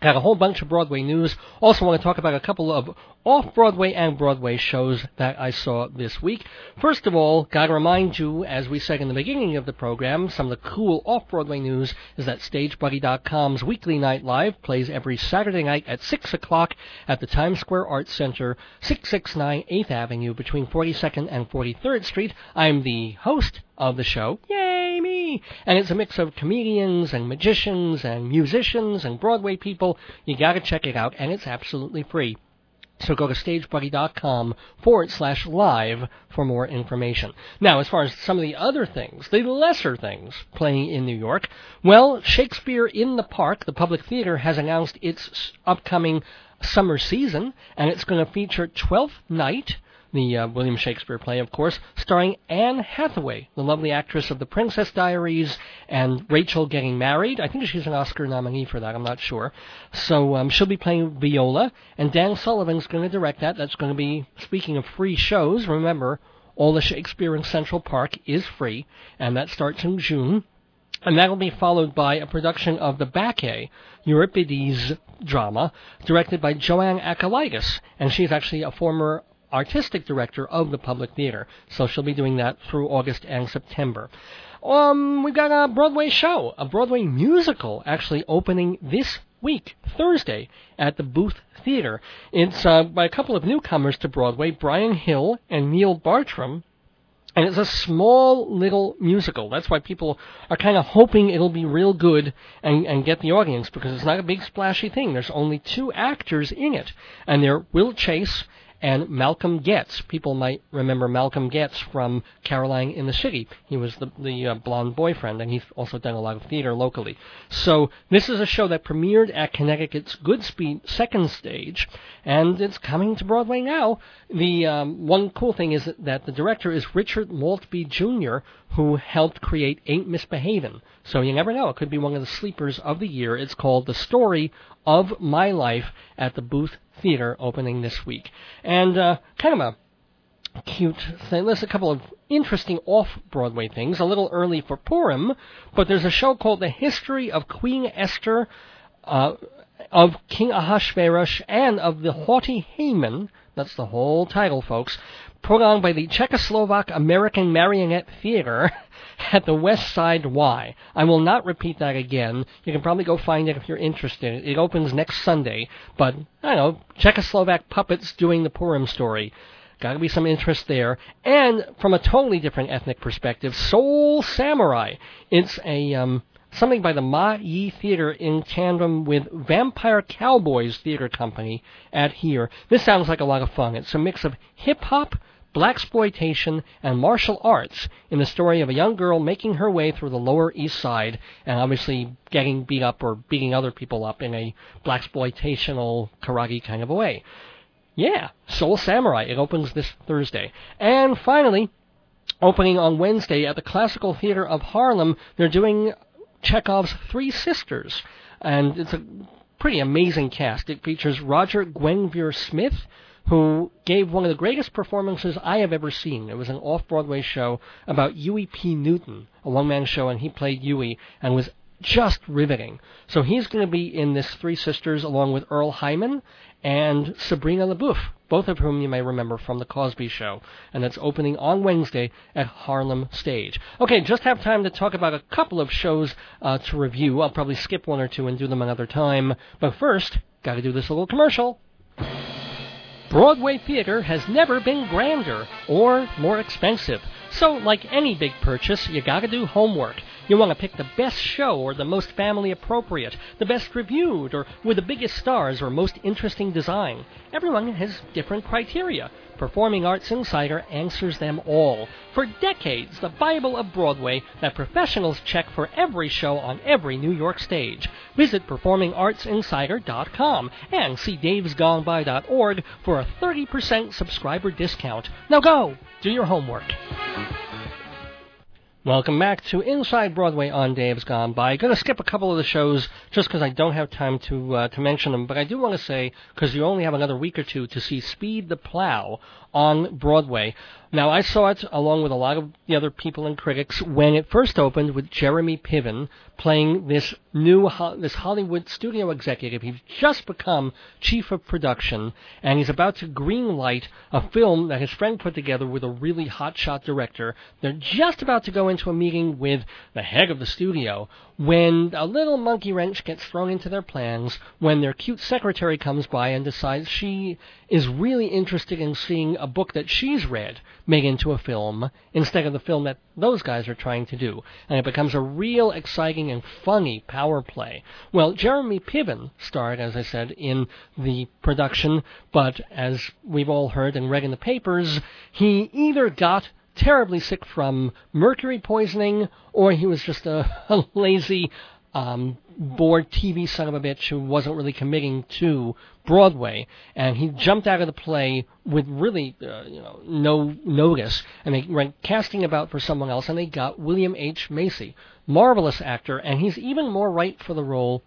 Got a whole bunch of Broadway news. Also want to talk about a couple of off-Broadway and Broadway shows that I saw this week. First of all, gotta remind you, as we said in the beginning of the program, some of the cool off-Broadway news is that StageBuddy.com's Weekly Night Live plays every Saturday night at 6 o'clock at the Times Square Arts Center, 669 8th Avenue between 42nd and 43rd Street. I'm the host of the show. Yay, me! And it's a mix of comedians and magicians and musicians and Broadway people. You gotta check it out, and it's absolutely free. So go to stagebuddy.com forward slash live for more information. Now, as far as some of the other things, the lesser things playing in New York, well, Shakespeare in the Park, the public theater, has announced its upcoming summer season, and it's going to feature Twelfth Night, the uh, William Shakespeare play, of course, starring Anne Hathaway, the lovely actress of The Princess Diaries and Rachel Getting Married. I think she's an Oscar nominee for that, I'm not sure. So um, she'll be playing Viola, and Dan Sullivan's going to direct that. That's going to be, speaking of free shows, remember, all the Shakespeare in Central Park is free, and that starts in June. And that'll be followed by a production of the Bacchae, Euripides drama, directed by JoAnne Akalaitis. And she's actually a former artistic director of the Public Theater. So she'll be doing that through August and September. Um, we've got a Broadway show, a Broadway musical, actually opening this week, Thursday, at the Booth Theater. It's uh, by a couple of newcomers to Broadway, Brian Hill and Neil Bartram. And it's a small little musical. That's why people are kind of hoping it'll be real good and, and get the audience because it's not a big splashy thing. There's only two actors in it, and they're Will Chase and Malcolm Getz. People might remember Malcolm Getz from Caroline in the City. He was the, the uh, blonde boyfriend, and he's also done a lot of theater locally. So this is a show that premiered at Connecticut's Goodspeed Second Stage, and it's coming to Broadway now. The um, one cool thing is that the director is Richard Maltby Jr., who helped create Ain't Misbehavin'. So you never know; it could be one of the sleepers of the year. It's called The Story of My Life at the Booth Theater, opening this week, and uh, kind of a cute thing. There's a couple of interesting off Broadway things. A little early for Purim, but there's a show called The History of Queen Esther. Uh, of King Ahasuerus and of the haughty Haman, that's the whole title, folks, put on by the Czechoslovak American Marionette Theater at the West Side Y. I will not repeat that again. You can probably go find it if you're interested. It opens next Sunday, but I don't know, Czechoslovak puppets doing the Purim story. Gotta be some interest there. And from a totally different ethnic perspective, Soul Samurai. It's a um, something by the Ma Yi Theater in tandem with Vampire Cowboys Theater Company at here. This sounds like a lot of fun. It's a mix of hip hop, blaxploitation, and martial arts in the story of a young girl making her way through the Lower East Side and obviously getting beat up or beating other people up in a blaxploitational karate kind of a way. Yeah, Soul Samurai. It opens this Thursday. And finally, opening on Wednesday at the Classical Theater of Harlem, they're doing Chekhov's Three Sisters, and it's a pretty amazing cast. It features Roger Guenveur Smith, who gave one of the greatest performances I have ever seen. It was an off Broadway show about Huey P. Newton, a one man show, and he played Huey and was just riveting. So he's going to be in this Three Sisters along with Earle Hyman and Sabrina Le both of whom you may remember from The Cosby Show. And that's opening on Wednesday at Harlem Stage. Okay, just have time to talk about a couple of shows uh, to review. I'll probably skip one or two and do them another time. But first, gotta do this little commercial. Broadway theater has never been grander or more expensive. So, like any big purchase, you gotta do homework. You want to pick the best show or the most family appropriate, the best reviewed, or with the biggest stars or most interesting design. Everyone has different criteria. Performing Arts Insider answers them all. For decades, the Bible of Broadway that professionals check for every show on every New York stage. Visit performingartsinsider.com and see davesgoneby.org for a 30% subscriber discount. Now go, do your homework. Welcome back to Inside Broadway on Dave's Gone By. I'm Going to skip a couple of the shows just because I don't have time to uh, to mention them, but I do want to say because you only have another week or two to see Speed the Plow on Broadway. Now, I saw it along with a lot of the other people and critics when it first opened with Jeremy Piven playing this new this Hollywood studio executive. He's just become chief of production, and he's about to greenlight a film that his friend put together with a really hotshot director. They're just about to go into a meeting with the head of the studio when a little monkey wrench gets thrown into their plans when their cute secretary comes by and decides she is really interested in seeing a book that she's read made into a film instead of the film that those guys are trying to do. And it becomes a real exciting and funny power play. Well, Jeremy Piven starred, as I said, in the production, but as we've all heard and read in the papers, he either got terribly sick from mercury poisoning or he was just a, a lazy um, bored TV son of a bitch who wasn't really committing to Broadway, and he jumped out of the play with really, uh, you know, no notice, and they went casting about for someone else, and they got William H. Macy, marvelous actor, and he's even more right for the role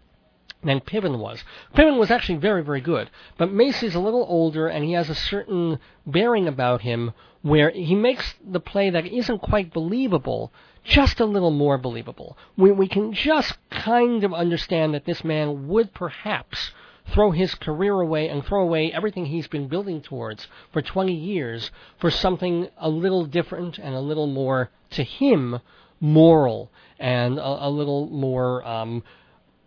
than Piven was. Piven was actually very, very good, but Macy's a little older, and he has a certain bearing about him where he makes the play that isn't quite believable just a little more believable. We, we can just kind of understand that this man would perhaps throw his career away and throw away everything he's been building towards for 20 years for something a little different and a little more, to him, moral and a, a little more um,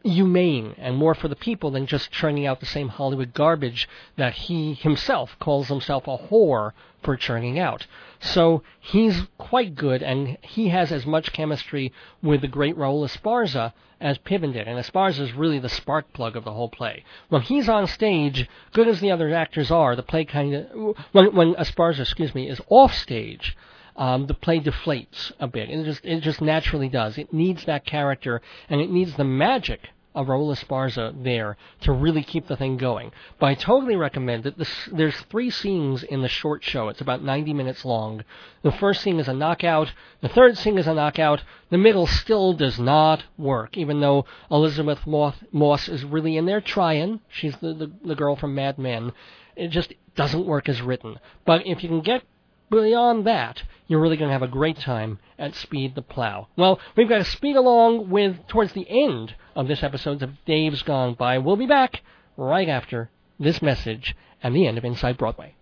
humane and more for the people than just churning out the same Hollywood garbage that he himself calls himself a whore for churning out. So he's quite good, and he has as much chemistry with the great Raul Esparza as Piven did. And Esparza is really the spark plug of the whole play. When he's on stage, good as the other actors are, the play kind of when when Esparza, excuse me, is off stage. Um, the play deflates a bit. It just it just naturally does. It needs that character, and it needs the magic of Raul Esparza there to really keep the thing going. But I totally recommend it. There's three scenes in the short show. It's about 90 minutes long. The first scene is a knockout. The third scene is a knockout. The middle still does not work, even though Elisabeth Moss is really in there trying. She's the, the, the girl from Mad Men. It just doesn't work as written. But if you can get beyond that, you're really going to have a great time at Speed the Plow. Well, we've got to speed along with towards the end of this episode of Dave's Gone By. We'll be back right after this message and the end of Inside Broadway.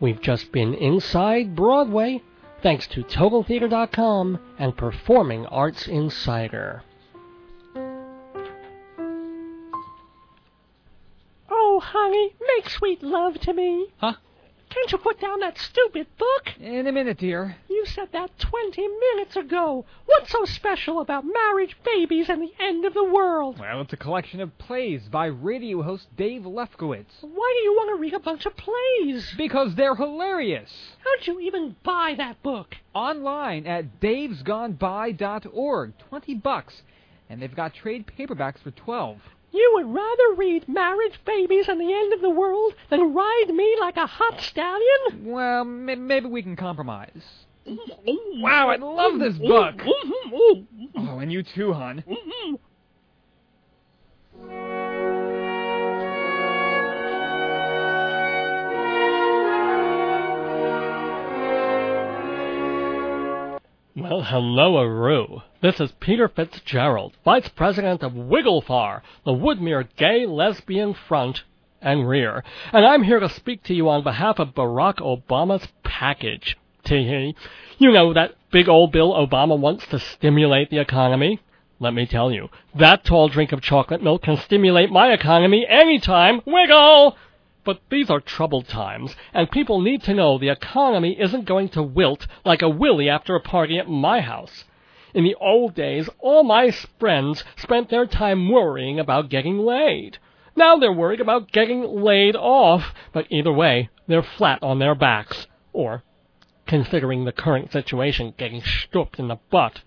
We've just been inside Broadway thanks to TotalTheater.com and Performing Arts Insider.
Oh, honey, make sweet love to me.
Huh?
Can't you put down that stupid book?
In a minute, dear.
You said that 20 minutes ago. What's so special about marriage, babies, and the end of the world?
Well, it's a collection of plays by radio host Dave Lefkowitz.
Why do you want to read a bunch of plays?
Because they're hilarious.
How'd you even buy that book?
Online at davesgoneby.org. 20 bucks. And they've got trade paperbacks for 12.
You would rather read Marriage, Babies, and the End of the World than ride me like a hot stallion?
Well, maybe we can compromise. Wow, I love this book. Oh, and you too, hon.
Well, hello, Aru. This is Peter Fitzgerald, Vice President of Wigglefar, the Woodmere Gay Lesbian Front and Rear, and I'm here to speak to you on behalf of Barack Obama's package. Tee You know that big old Bill Obama wants to stimulate the economy? Let me tell you, that tall drink of chocolate milk can stimulate my economy anytime. Wiggle! But these are troubled times, and people need to know the economy isn't going to wilt like a willy after a party at my house. In the old days, all my friends spent their time worrying about getting laid. Now they're worried about getting laid off, but either way, they're flat on their backs. Or, considering the current situation, getting stooped in the butt.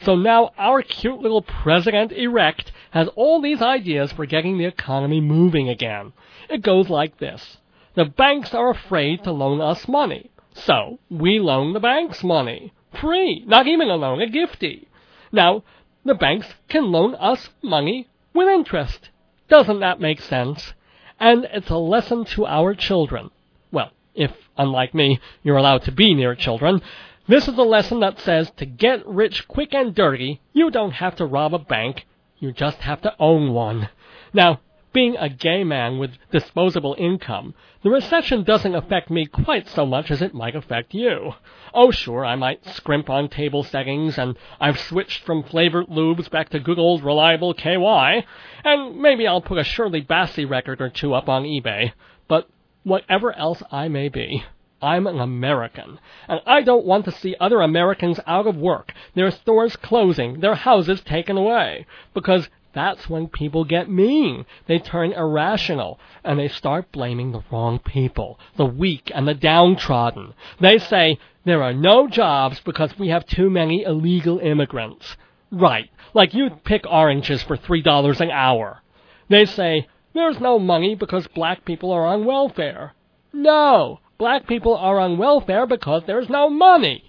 So now our cute little President Erect has all these ideas for getting the economy moving again. It goes like this. The banks are afraid to loan us money. So, we loan the banks money. Free. Not even a loan, a gifty. Now, the banks can loan us money with interest. Doesn't that make sense? And it's a lesson to our children. Well, if, unlike me, you're allowed to be near children, this is a lesson that says to get rich quick and dirty, you don't have to rob a bank, you just have to own one. Now, being a gay man with disposable income, the recession doesn't affect me quite so much as it might affect you. Oh, sure, I might scrimp on table settings, and I've switched from flavored lubes back to good old reliable KY, and maybe I'll put a Shirley Bassey record or two up on eBay. But whatever else I may be. I'm an American, and I don't want to see other Americans out of work, their stores closing, their houses taken away, because that's when people get mean. They turn irrational, and they start blaming the wrong people, the weak and the downtrodden. They say, there are no jobs because we have too many illegal immigrants. Right, like you'd pick oranges for $3 an hour. They say, there's no money because black people are on welfare. No, black people are on welfare because there's no money.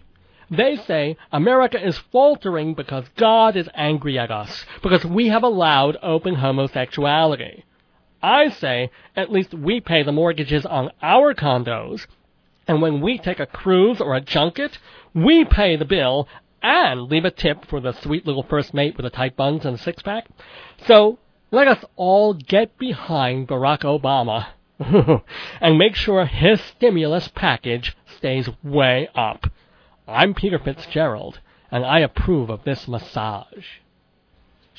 They say America is faltering because God is angry at us, because we have allowed open homosexuality. I say at least we pay the mortgages on our condos, and when we take a cruise or a junket, we pay the bill and leave a tip for the sweet little first mate with the tight buns and a six pack. So let us all get behind Barack Obama and make sure his stimulus package stays way up. I'm Peter Fitzgerald, and I approve of this massage.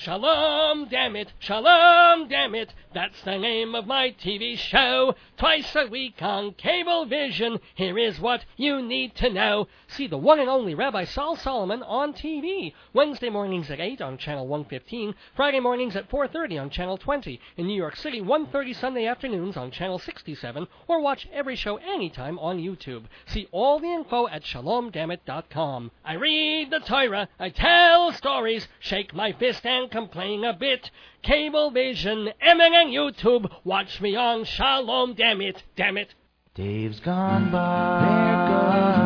Shalom, damn it, shalom, damn it, that's the name of my TV show. Twice a week on Cablevision, here is what you need to know. See the one and only Rabbi Saul Solomon on TV, Wednesday mornings at 8 on Channel 115, Friday mornings at 4.30 on Channel 20, in New York City, 1.30 Sunday afternoons on Channel 67, or watch every show anytime on YouTube. See all the info at shalomdammit.com. I read the Torah, I tell stories, shake my fist and complain a bit. Cablevision, MNN YouTube, watch me on Shalom, damn it, damn it.
Dave's gone by.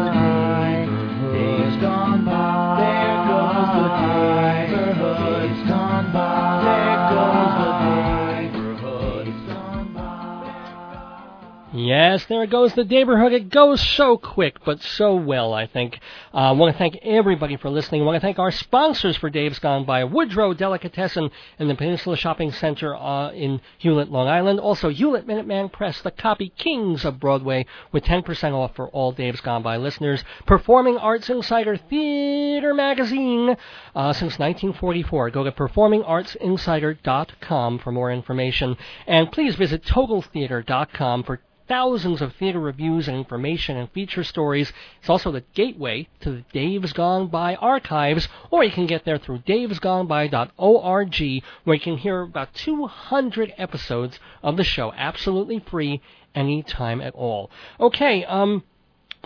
Yes, there goes the neighborhood. It goes so quick, but so well, I think. Uh, I want to thank everybody for listening. I want to thank our sponsors for Dave's Gone By, Woodro Delicatessen and the Peninsula Shopping Center uh, in Hewlett, Long Island. Also, Hewlett Minuteman Press, the copy kings of Broadway, with 10% off for all Dave's Gone By listeners. Performing Arts Insider Theater Magazine uh, since 1944. Go to performingartsinsider.com for more information. And please visit totaltheater.com for thousands of theater reviews and information and feature stories. It's also the gateway to the Dave's Gone By archives, or you can get there through davesgoneby.org, where you can hear about 200 episodes of the show absolutely free anytime at all. Okay, um,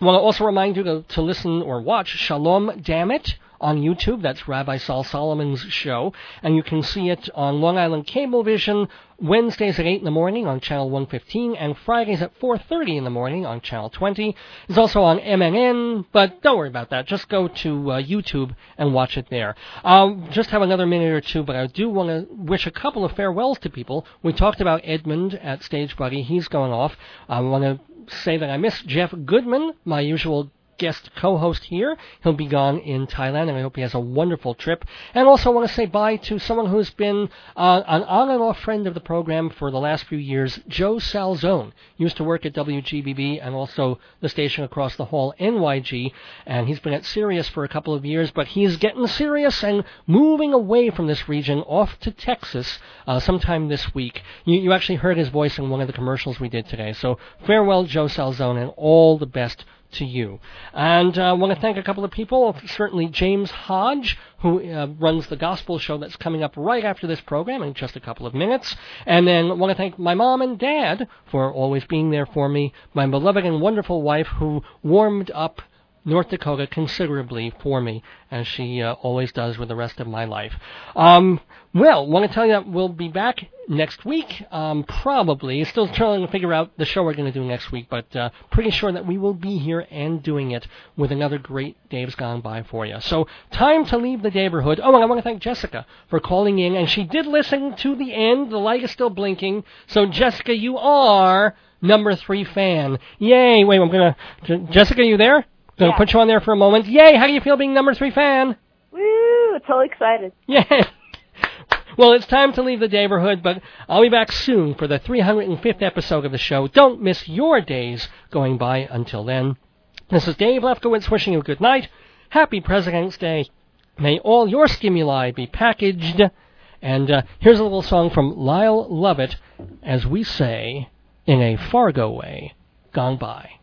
well, I also remind you to, to listen or watch Shalom Damn It on YouTube. That's Rabbi Saul Solomon's show. And you can see it on Long Island Cablevision Wednesdays at 8 in the morning on Channel 115 and Fridays at 4.30 in the morning on Channel 20. It's also on MNN, but don't worry about that. Just go to uh, YouTube and watch it there. I'll just have another minute or two, but I do want to wish a couple of farewells to people. We talked about Edmund at Stage Buddy. He's going off. I want to say that I miss Jeff Goodman, my usual guest co-host here. He'll be gone in Thailand, and I hope he has a wonderful trip. And also I want to say bye to someone who's been uh, an on and off friend of the program for the last few years, Joe Salzone. Used to work at WGBB and also the station across the hall, NYG, and he's been at Sirius for a couple of years, but he's getting serious and moving away from this region off to Texas uh, sometime this week. You, you actually heard his voice in one of the commercials we did today. So farewell, Joe Salzone, and all the best to you. And I uh, want to thank a couple of people, certainly James Hodge, who uh, runs the gospel show that's coming up right after this program in just a couple of minutes. And then I want to thank my mom and dad for always being there for me, my beloved and wonderful wife who warmed up North Dakota considerably for me, as she uh, always does with the rest of my life. Um, well, want to tell you that we'll be back next week, um, probably. Still trying to figure out the show we're going to do next week, but uh, pretty sure that we will be here and doing it with another great Dave's Gone By for you. So, time to leave the neighborhood. Oh, and I want to thank Jessica for calling in, and she did listen to the end. The light is still blinking. So, Jessica, you are number three fan. Yay! Wait, I'm going to. Jessica, you there? Gonna
Yeah.
put you on there for a moment. Yay! How do you feel being number three fan?
Woo! Totally excited.
Yay! Well, it's time to leave the neighborhood, but I'll be back soon for the 305th episode of the show. Don't miss your days going by until then. This is Dave Lefkowitz wishing you a good night. Happy President's Day. May all your stimuli be packaged. And uh, here's a little song from Lyle Lovett as we say in a Fargo way. gone by.